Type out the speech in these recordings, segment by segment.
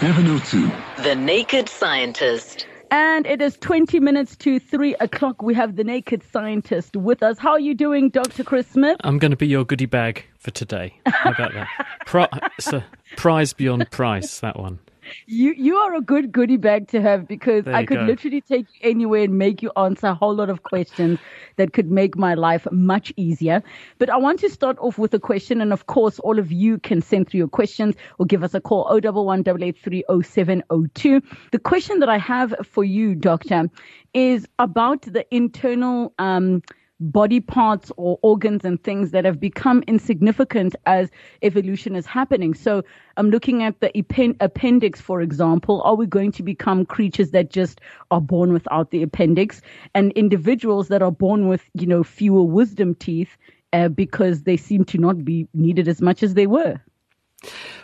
702. The Naked Scientist. And it is 20 minutes to 3 o'clock. We have the naked scientist with us. How are you doing, Dr. Chris Smith? I'm going to be your goodie bag for today. How about that? Pri- a prize beyond price, that one. You you are a good goodie bag to have because There I could go. literally take you anywhere and make you answer a whole lot of questions that could make my life much easier. But I want to start off with a question, and of course, all of you can send through your questions or give us a call 011 883 0702. The question that I have for you, Doctor, is about the internal um, body parts or organs and things that have become insignificant as evolution is happening. So I'm looking at the appen- appendix, for example. Are we going to become creatures that just are born without the appendix and individuals that are born with, you know, fewer wisdom teeth uh, because they seem to not be needed as much as they were?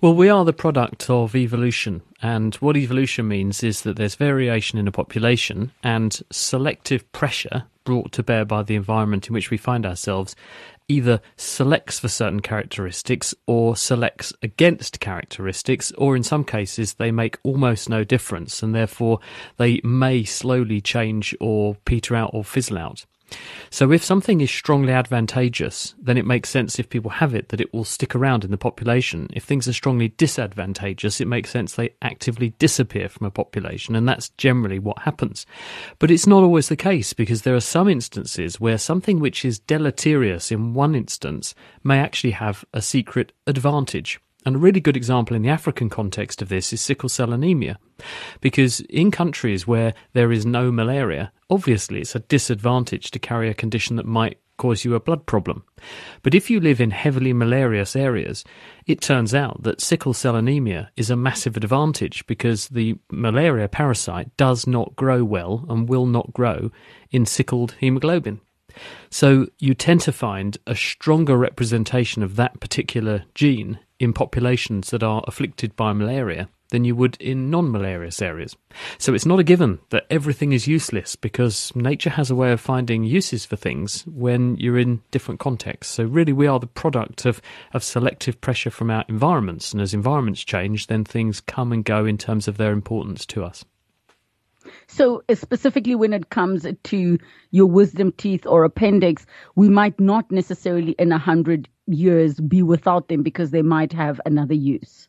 Well, we are the product of evolution, and what evolution means is that there's variation in a population and selective pressure brought to bear by the environment in which we find ourselves either selects for certain characteristics or selects against characteristics, or in some cases, they make almost no difference, and therefore they may slowly change or peter out or fizzle out. So, if something is strongly advantageous, then it makes sense if people have it that it will stick around in the population. If things are strongly disadvantageous, it makes sense they actively disappear from a population, and that's generally what happens. But it's not always the case because there are some instances where something which is deleterious in one instance may actually have a secret advantage. And a really good example in the African context of this is sickle cell anemia. Because in countries where there is no malaria, obviously it's a disadvantage to carry a condition that might cause you a blood problem. But if you live in heavily malarious areas, it turns out that sickle cell anemia is a massive advantage because the malaria parasite does not grow well and will not grow in sickled hemoglobin. So you tend to find a stronger representation of that particular gene in populations that are afflicted by malaria than you would in non malarious areas. So it's not a given that everything is useless because nature has a way of finding uses for things when you're in different contexts. So really we are the product of, of selective pressure from our environments and as environments change then things come and go in terms of their importance to us. So, uh, specifically when it comes to your wisdom teeth or appendix, we might not necessarily in a hundred years be without them because they might have another use.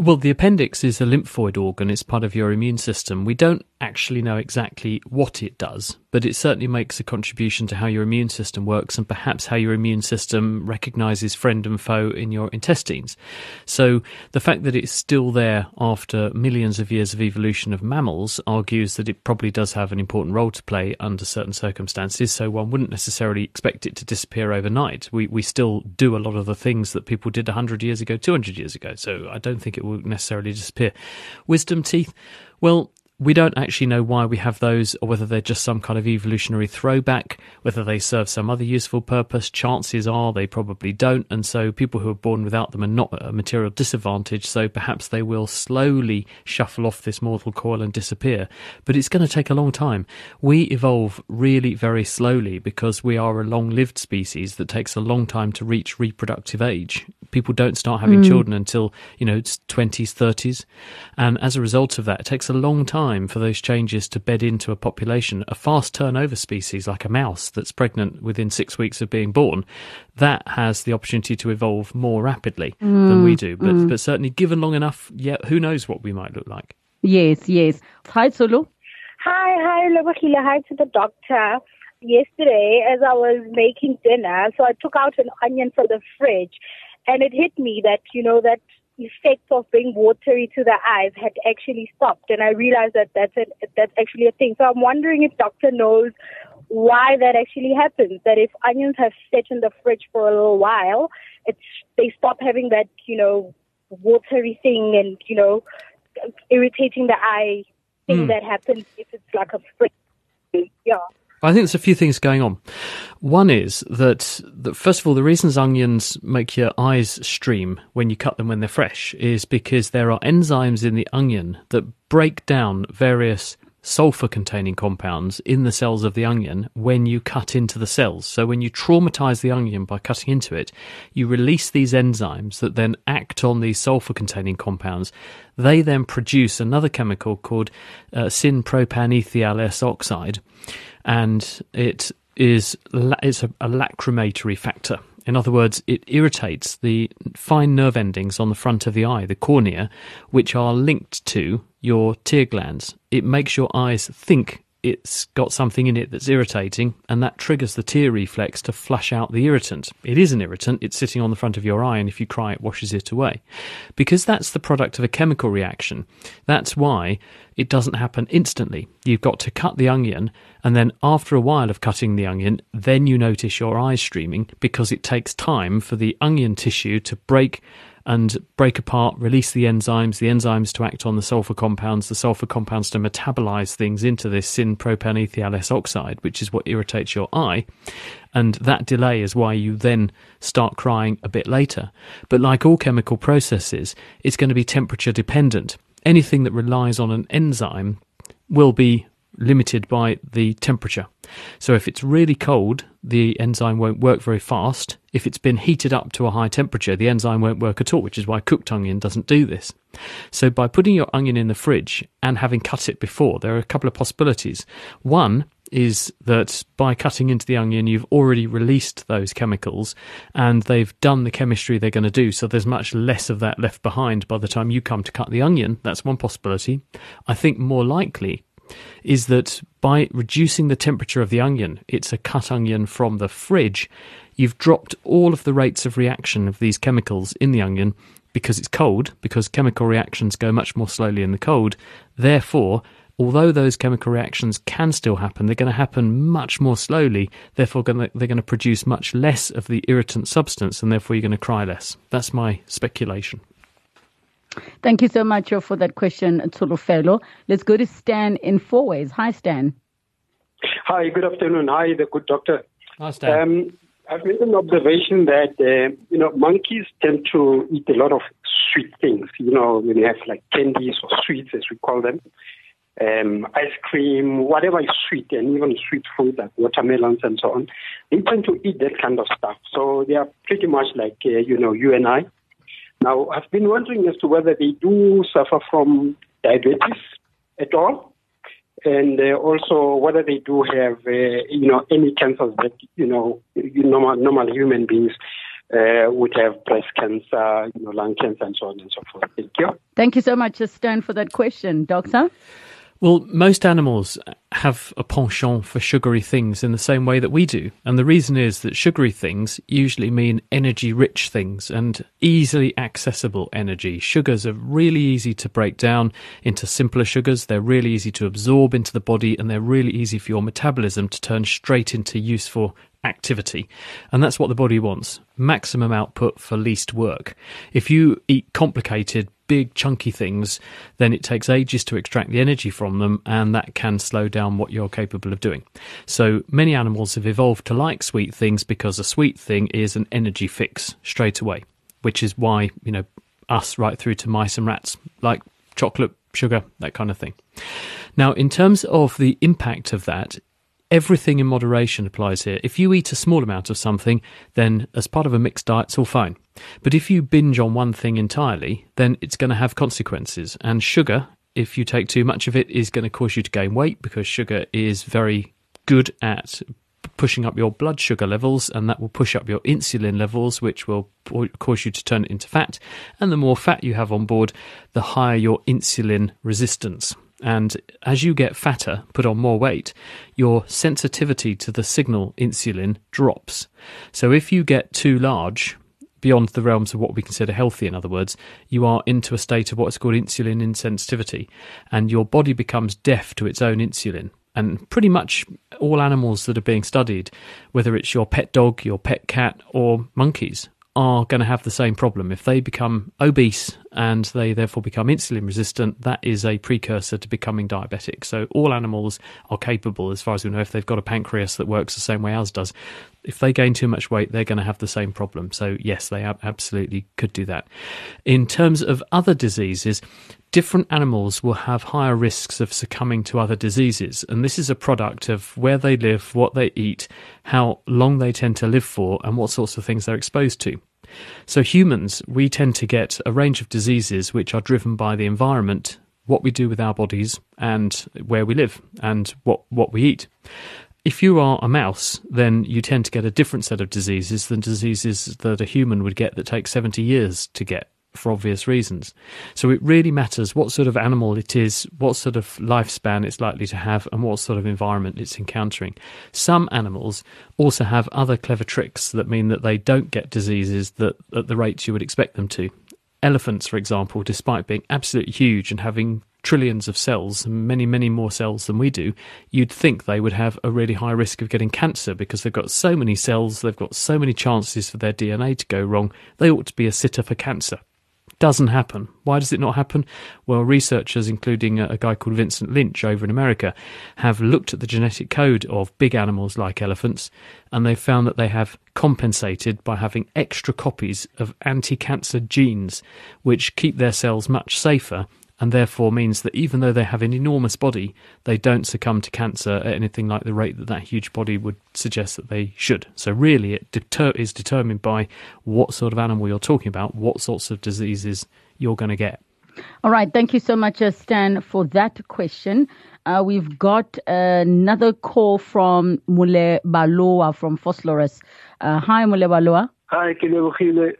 Well, the appendix is a lymphoid organ. It's part of your immune system. We don't actually know exactly what it does, but it certainly makes a contribution to how your immune system works and perhaps how your immune system recognizes friend and foe in your intestines. So the fact that it's still there after millions of years of evolution of mammals argues that it probably does have an important role to play under certain circumstances. So one wouldn't necessarily expect it to disappear overnight. We, we still do a lot of the things that people did 100 years ago, 200 years ago. So I don't think it will necessarily disappear. Wisdom teeth, well, we don't actually know why we have those or whether they're just some kind of evolutionary throwback, whether they serve some other useful purpose. Chances are they probably don't. And so people who are born without them are not at a material disadvantage. So perhaps they will slowly shuffle off this mortal coil and disappear. But it's going to take a long time. We evolve really very slowly because we are a long lived species that takes a long time to reach reproductive age. People don't start having hmm. children until, you know, it's 20s, 30s. And as a result of that, it takes a long time for those changes to bed into a population. A fast turnover species like a mouse that's pregnant within six weeks of being born, that has the opportunity to evolve more rapidly than we hmm. do. But, hmm. but certainly given long enough, yeah, who knows what we might look like. Yes, yes. Hi, Solo. Hi, hi, Lobakila. Hi to the doctor. Yesterday, as I was making dinner, so I took out an onion from the fridge, and it hit me that, you know, that effect of being watery to the eyes had actually stopped, and I realized that that's, a, that's actually a thing. So I'm wondering if doctor knows why that actually happens, that if onions have sat in the fridge for a little while, it's, they stop having that, you know, watery thing and, you know, irritating the eye thing hmm. that happens if it's like a fridge. Yeah. I think there's a few things going on. One is that, that, first of all, the reasons onions make your eyes stream when you cut them when they're fresh is because there are enzymes in the onion that break down various sulfur containing compounds in the cells of the onion when you cut into the cells. So when you traumatize the onion by cutting into it, you release these enzymes that then act on these sulfur containing compounds. They then produce another chemical called uh, syn-propanethial S oxide, and it is it's a, a lacrimatory factor. In other words, it irritates the fine nerve endings on the front of the eye, the cornea, which are linked to your tear glands. It makes your eyes think it's got something in it that's irritating, and that triggers the tear reflex to flush out the irritant. It is an irritant, it's sitting on the front of your eye, and if you cry, it washes it away. Because that's the product of a chemical reaction, that's why it doesn't happen instantly. You've got to cut the onion, and then after a while of cutting the onion, then you notice your eyes streaming because it takes time for the onion tissue to break and break apart, release the enzymes, the enzymes to act on the sulfur compounds, the sulfur compounds to metabolize things into this syn-propanethial oxide, which is what irritates your eye. And that delay is why you then start crying a bit later. But like all chemical processes, it's going to be temperature dependent. Anything that relies on an enzyme will be limited by the temperature. So if it's really cold, the enzyme won't work very fast. If it's been heated up to a high temperature, the enzyme won't work at all, which is why cooked onion doesn't do this. So by putting your onion in the fridge and having cut it before, there are a couple of possibilities. One is that by cutting into the onion, you've already released those chemicals and they've done the chemistry they're going to do. So there's much less of that left behind by the time you come to cut the onion. That's one possibility. I think more likely is that by reducing the temperature of the onion, it's a cut onion from the fridge, you've dropped all of the rates of reaction of these chemicals in the onion because it's cold, because chemical reactions go much more slowly in the cold. Therefore, although those chemical reactions can still happen, they're going to happen much more slowly. Therefore, they're going to produce much less of the irritant substance, and therefore you're going to cry less. That's my speculation. Thank you so much for that question, Tsholofelo. Let's go to Stan in Fourways. Hi, Stan. Hi, good afternoon. Hi, the good doctor. Hi, Stan. Um, I've made an observation that, uh, you know, monkeys tend to eat a lot of sweet things. You know, when they have like candies or sweets, as we call them, um, ice cream, whatever is sweet, and even sweet fruit like watermelons and so on. They tend to eat that kind of stuff. So they are pretty much like, uh, you know, you and I. Now, I've been wondering as to whether they do suffer from diabetes at all, and uh, also whether they do have, uh, you know, any cancers that you know normal normal human beings uh, would have breast cancer, you know, lung cancer, and so on and so forth. Thank you. Thank you so much, Stan, for that question, Doctor. Well, most animals have a penchant for sugary things in the same way that we do. And the reason is that sugary things usually mean energy rich things and easily accessible energy. Sugars are really easy to break down into simpler sugars. They're really easy to absorb into the body and they're really easy for your metabolism to turn straight into useful activity. And that's what the body wants maximum output for least work. If you eat complicated, big, chunky things, then it takes ages to extract the energy from them, and that can slow down what you're capable of doing. So many animals have evolved to like sweet things because a sweet thing is an energy fix straight away, which is why, you know, us right through to mice and rats like chocolate, sugar, that kind of thing. Now, in terms of the impact of that, everything in moderation applies here. If you eat a small amount of something, then as part of a mixed diet, it's all fine. But if you binge on one thing entirely, then it's going to have consequences. And sugar, if you take too much of it, is going to cause you to gain weight because sugar is very good at pushing up your blood sugar levels, and that will push up your insulin levels, which will cause you to turn it into fat. And the more fat you have on board, the higher your insulin resistance. And as you get fatter, put on more weight, your sensitivity to the signal insulin drops. So if you get too large, beyond the realms of what we consider healthy, in other words, you are into a state of what's called insulin insensitivity, and your body becomes deaf to its own insulin. And pretty much all animals that are being studied, whether it's your pet dog, your pet cat, or monkeys, are going to have the same problem. If they become obese and they therefore become insulin resistant, that is a precursor to becoming diabetic. So all animals are capable, as far as we know, if they've got a pancreas that works the same way ours does, if they gain too much weight, they're going to have the same problem. So yes, they absolutely could do that. In terms of other diseases, different animals will have higher risks of succumbing to other diseases. And this is a product of where they live, what they eat, how long they tend to live for, and what sorts of things they're exposed to. So, humans, we tend to get a range of diseases which are driven by the environment, what we do with our bodies, and where we live, and what, what we eat. If you are a mouse, then you tend to get a different set of diseases than diseases that a human would get that take 70 years to get for obvious reasons. So it really matters what sort of animal it is, what sort of lifespan it's likely to have, and what sort of environment it's encountering. Some animals also have other clever tricks that mean that they don't get diseases that at the rates you would expect them to. Elephants, for example, despite being absolutely huge and having trillions of cells, many, many more cells than we do, you'd think they would have a really high risk of getting cancer because they've got so many cells, they've got so many chances for their DNA to go wrong, they ought to be a sitter for cancer doesn't happen. Why does it not happen? Well, researchers, including a, guy called Vincent Lynch over in America, have looked at the genetic code of big animals like elephants, and they've found that they have compensated by having extra copies of anti cancer genes, which keep their cells much safer and therefore means that even though they have an enormous body, they don't succumb to cancer at anything like the rate that that huge body would suggest that they should. So, really, it deter- is determined by what sort of animal you're talking about, what sorts of diseases you're going to get. All right. Thank you so much, uh, Stan, for that question. Uh, we've got another call from Mule Baloa from Vosloorus. Uh, hi, Mule Baloa. Hi, Kinebukile.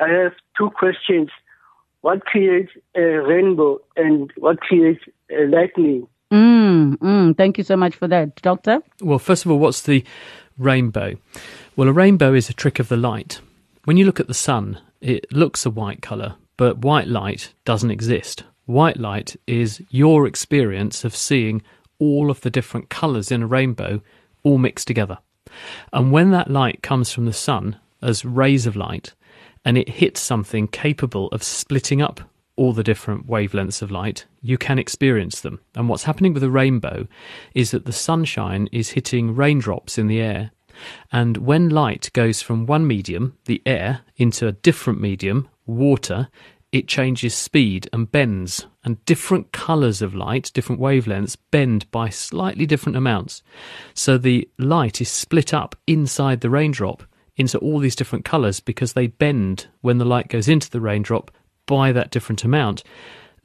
I have two questions what creates a rainbow and what creates a lightning. Mm, mm, thank you so much for that, Doctor. Well, first of all, what's the rainbow? Well, a rainbow is a trick of the light. When you look at the sun, it looks a white colour, but white light doesn't exist. White light is your experience of seeing all of the different colours in a rainbow all mixed together. And when that light comes from the sun as rays of light, and it hits something capable of splitting up all the different wavelengths of light, you can experience them. And what's happening with a rainbow is that the sunshine is hitting raindrops in the air. And when light goes from one medium, the air, into a different medium, water, it changes speed and bends. And different colours of light, different wavelengths, bend by slightly different amounts. So the light is split up inside the raindrop into all these different colours because they bend when the light goes into the raindrop by that different amount.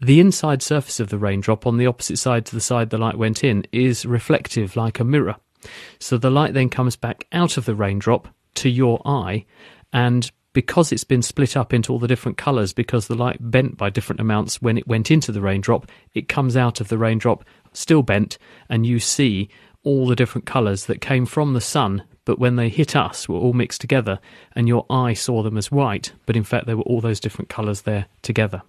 The inside surface of the raindrop on the opposite side to the side the light went in is reflective like a mirror. So the light then comes back out of the raindrop to your eye, and because it's been split up into all the different colours, because the light bent by different amounts when it went into the raindrop, it comes out of the raindrop still bent, and you see all the different colours that came from the sun but when they hit us, were all mixed together, and your eye saw them as white, but in fact, they were all those different colours there together.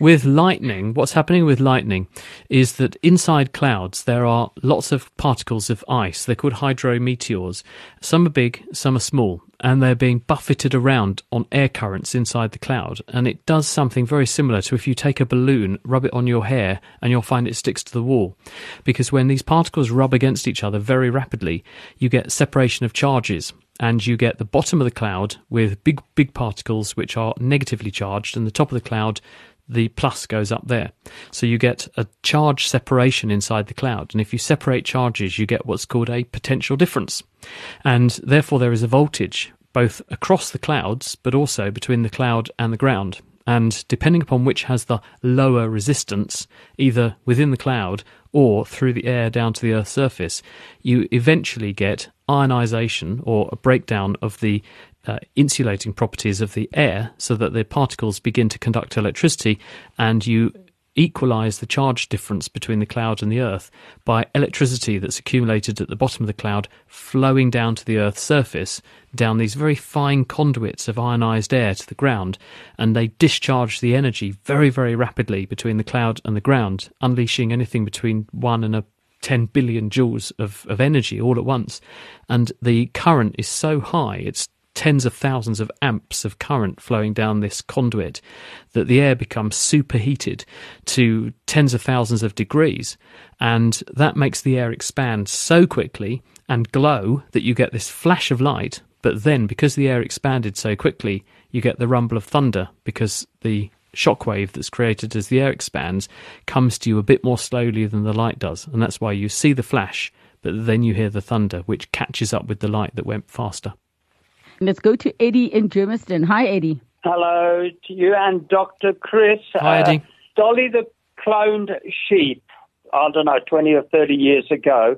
With lightning, what's happening with lightning is that inside clouds there are lots of particles of ice. They're called hydrometeors. Some are big, some are small, and they're being buffeted around on air currents inside the cloud. And it does something very similar to if you take a balloon, rub it on your hair, and you'll find it sticks to the wall. Because when these particles rub against each other very rapidly, you get separation of charges and you get the bottom of the cloud with big, big particles which are negatively charged, and the top of the cloud, the plus goes up there. So you get a charge separation inside the cloud. And if you separate charges, you get what's called a potential difference. And therefore, there is a voltage both across the clouds, but also between the cloud and the ground. And depending upon which has the lower resistance, either within the cloud or through the air down to the Earth's surface, you eventually get ionization or a breakdown of the uh, insulating properties of the air so that the particles begin to conduct electricity and you equalize the charge difference between the cloud and the earth by electricity that's accumulated at the bottom of the cloud flowing down to the earth's surface down these very fine conduits of ionized air to the ground and they discharge the energy very very rapidly between the cloud and the ground unleashing anything between 1 and a 10 billion joules of, of energy all at once. And the current is so high it's tens of thousands of amps of current flowing down this conduit that the air becomes superheated to tens of thousands of degrees. And that makes the air expand so quickly and glow that you get this flash of light. But then, because the air expanded so quickly, you get the rumble of thunder because the shockwave that's created as the air expands comes to you a bit more slowly than the light does. And that's why you see the flash, but then you hear the thunder, which catches up with the light that went faster. Let's go to Eddie in Germiston. Hi, Eddie. Hello to you and Dr. Chris. Hi, Eddie. Uh, Dolly the cloned sheep, I don't know, 20 or 30 years ago.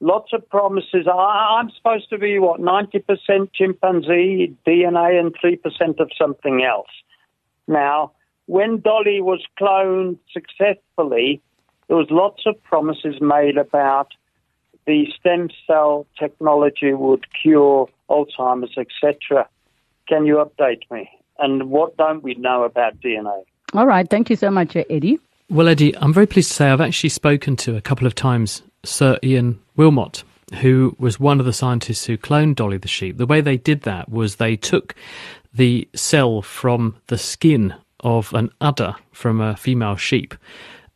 Lots of promises. I, I'm supposed to be, what, 90% chimpanzee DNA and 3% of something else. Now, when Dolly was cloned successfully, there was lots of promises made about the stem cell technology would cure Alzheimer's, etc. Can you update me? And what don't we know about DNA? All right. Thank you so much, uh, Eddie. Well, Eddie, I'm very pleased to say I've actually spoken to a couple of times Sir Ian Wilmut, who was one of the scientists who cloned Dolly the sheep. The way they did that was they took the cell from the skin of an udder from a female sheep.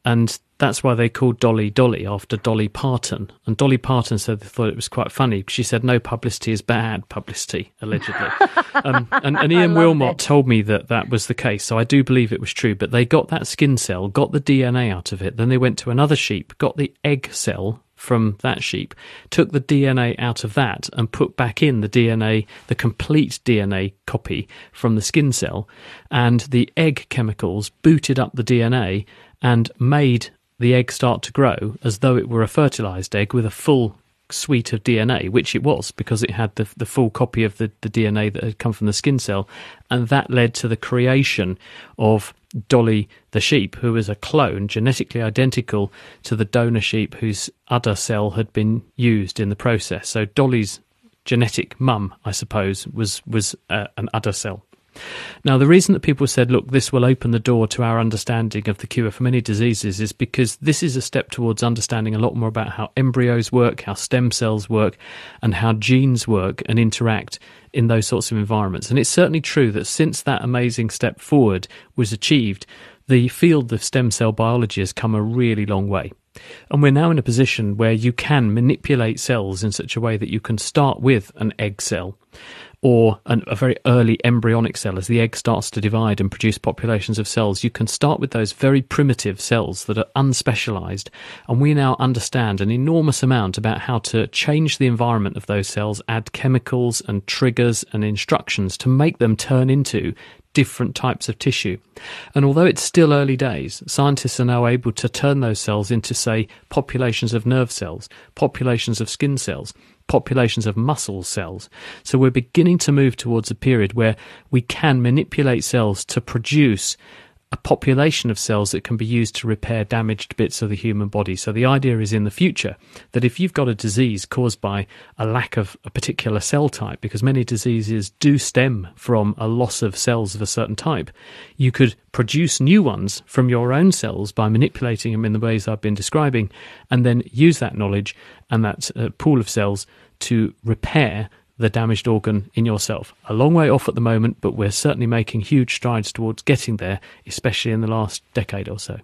And that's why they called Dolly Dolly after Dolly Parton. And Dolly Parton said they thought it was quite funny. She said no publicity is bad publicity, allegedly. um, and, and Ian Wilmut it. told me that that was the case. So I do believe it was true. But they got that skin cell, got the DNA out of it. Then they went to another sheep, got the egg cell from that sheep, took the DNA out of that and put back in the DNA, the complete DNA copy from the skin cell. And the egg chemicals booted up the DNA and made the egg start to grow as though it were a fertilized egg with a full suite of DNA, which it was because it had the, the full copy of the, the DNA that had come from the skin cell. And that led to the creation of Dolly the sheep, who was a clone genetically identical to the donor sheep whose udder cell had been used in the process. So Dolly's genetic mum, I suppose, was, was uh, an udder cell. Now, the reason that people said, look, this will open the door to our understanding of the cure for many diseases is because this is a step towards understanding a lot more about how embryos work, how stem cells work, and how genes work and interact in those sorts of environments. And it's certainly true that since that amazing step forward was achieved, the field of stem cell biology has come a really long way. And we're now in a position where you can manipulate cells in such a way that you can start with an egg cell or an, a very early embryonic cell, as the egg starts to divide and produce populations of cells, you can start with those very primitive cells that are unspecialized. And we now understand an enormous amount about how to change the environment of those cells, add chemicals and triggers and instructions to make them turn into different types of tissue. And although it's still early days, scientists are now able to turn those cells into, say, populations of nerve cells, populations of skin cells, populations of muscle cells. So we're beginning to move towards a period where we can manipulate cells to produce a population of cells that can be used to repair damaged bits of the human body. So the idea is in the future that if you've got a disease caused by a lack of a particular cell type, because many diseases do stem from a loss of cells of a certain type, you could produce new ones from your own cells by manipulating them in the ways I've been describing, and then use that knowledge and that uh, pool of cells to repair the damaged organ in yourself. A long way off at the moment, but we're certainly making huge strides towards getting there, especially in the last decade or so.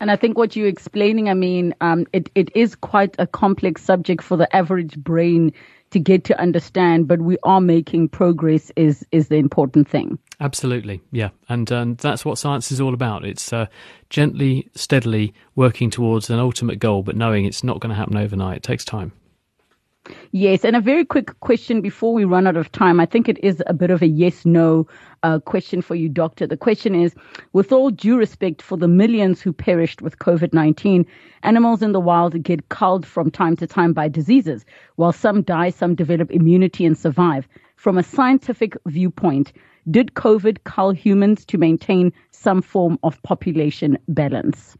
And I think what you're explaining, I mean, um, it, it is quite a complex subject for the average brain to get to understand, but we are making progress is, is the important thing. Absolutely, yeah, and um, that's what science is all about. It's uh, gently, steadily working towards an ultimate goal, but knowing it's not going to happen overnight. It takes time. Yes, and a very quick question before we run out of time. I think it is a bit of a yes no uh, question for you, Doctor. The question is With all due respect for the millions who perished with COVID 19, animals in the wild get culled from time to time by diseases. While some die, some develop immunity and survive. From a scientific viewpoint, did COVID cull humans to maintain some form of population balance?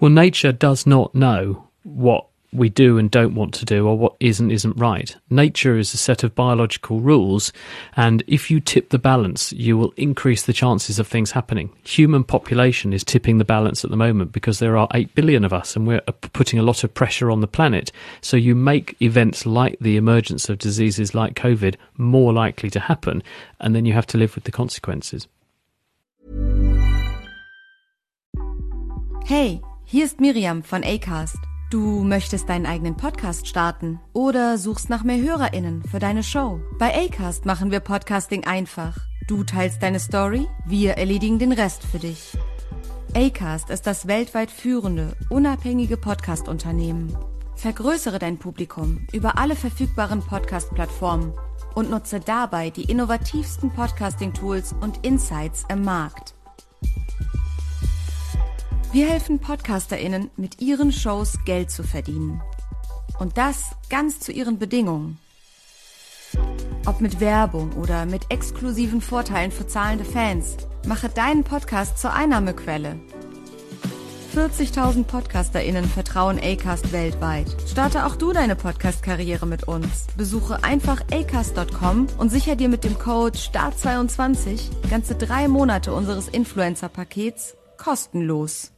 Well, nature does not know what we do and don't want to do or what is and isn't right. Nature is a set of biological rules, and if you tip the balance, you will increase the chances of things happening. Human population is tipping the balance at the moment because there are 8 billion of us and we're uh, putting a lot of pressure on the planet. So you make events like the emergence of diseases like COVID more likely to happen, and then you have to live with the consequences. Hey, hier ist Miriam von Acast. Du möchtest deinen eigenen Podcast starten oder suchst nach mehr HörerInnen für deine Show. Bei Acast machen wir Podcasting einfach. Du teilst deine Story, wir erledigen den Rest für dich. Acast ist das weltweit führende, unabhängige Podcast-Unternehmen. Vergrößere dein Publikum über alle verfügbaren Podcast-Plattformen und nutze dabei die innovativsten Podcasting-Tools und Insights im Markt. Wir helfen PodcasterInnen, mit ihren Shows Geld zu verdienen. Und das ganz zu ihren Bedingungen. Ob mit Werbung oder mit exklusiven Vorteilen für zahlende Fans, mache deinen Podcast zur Einnahmequelle. 40.000 PodcasterInnen vertrauen Acast weltweit. Starte auch du deine Podcast-Karriere mit uns. Besuche einfach acast.com und sicher dir mit dem Code START22 ganze drei Monate unseres Influencer-Pakets kostenlos.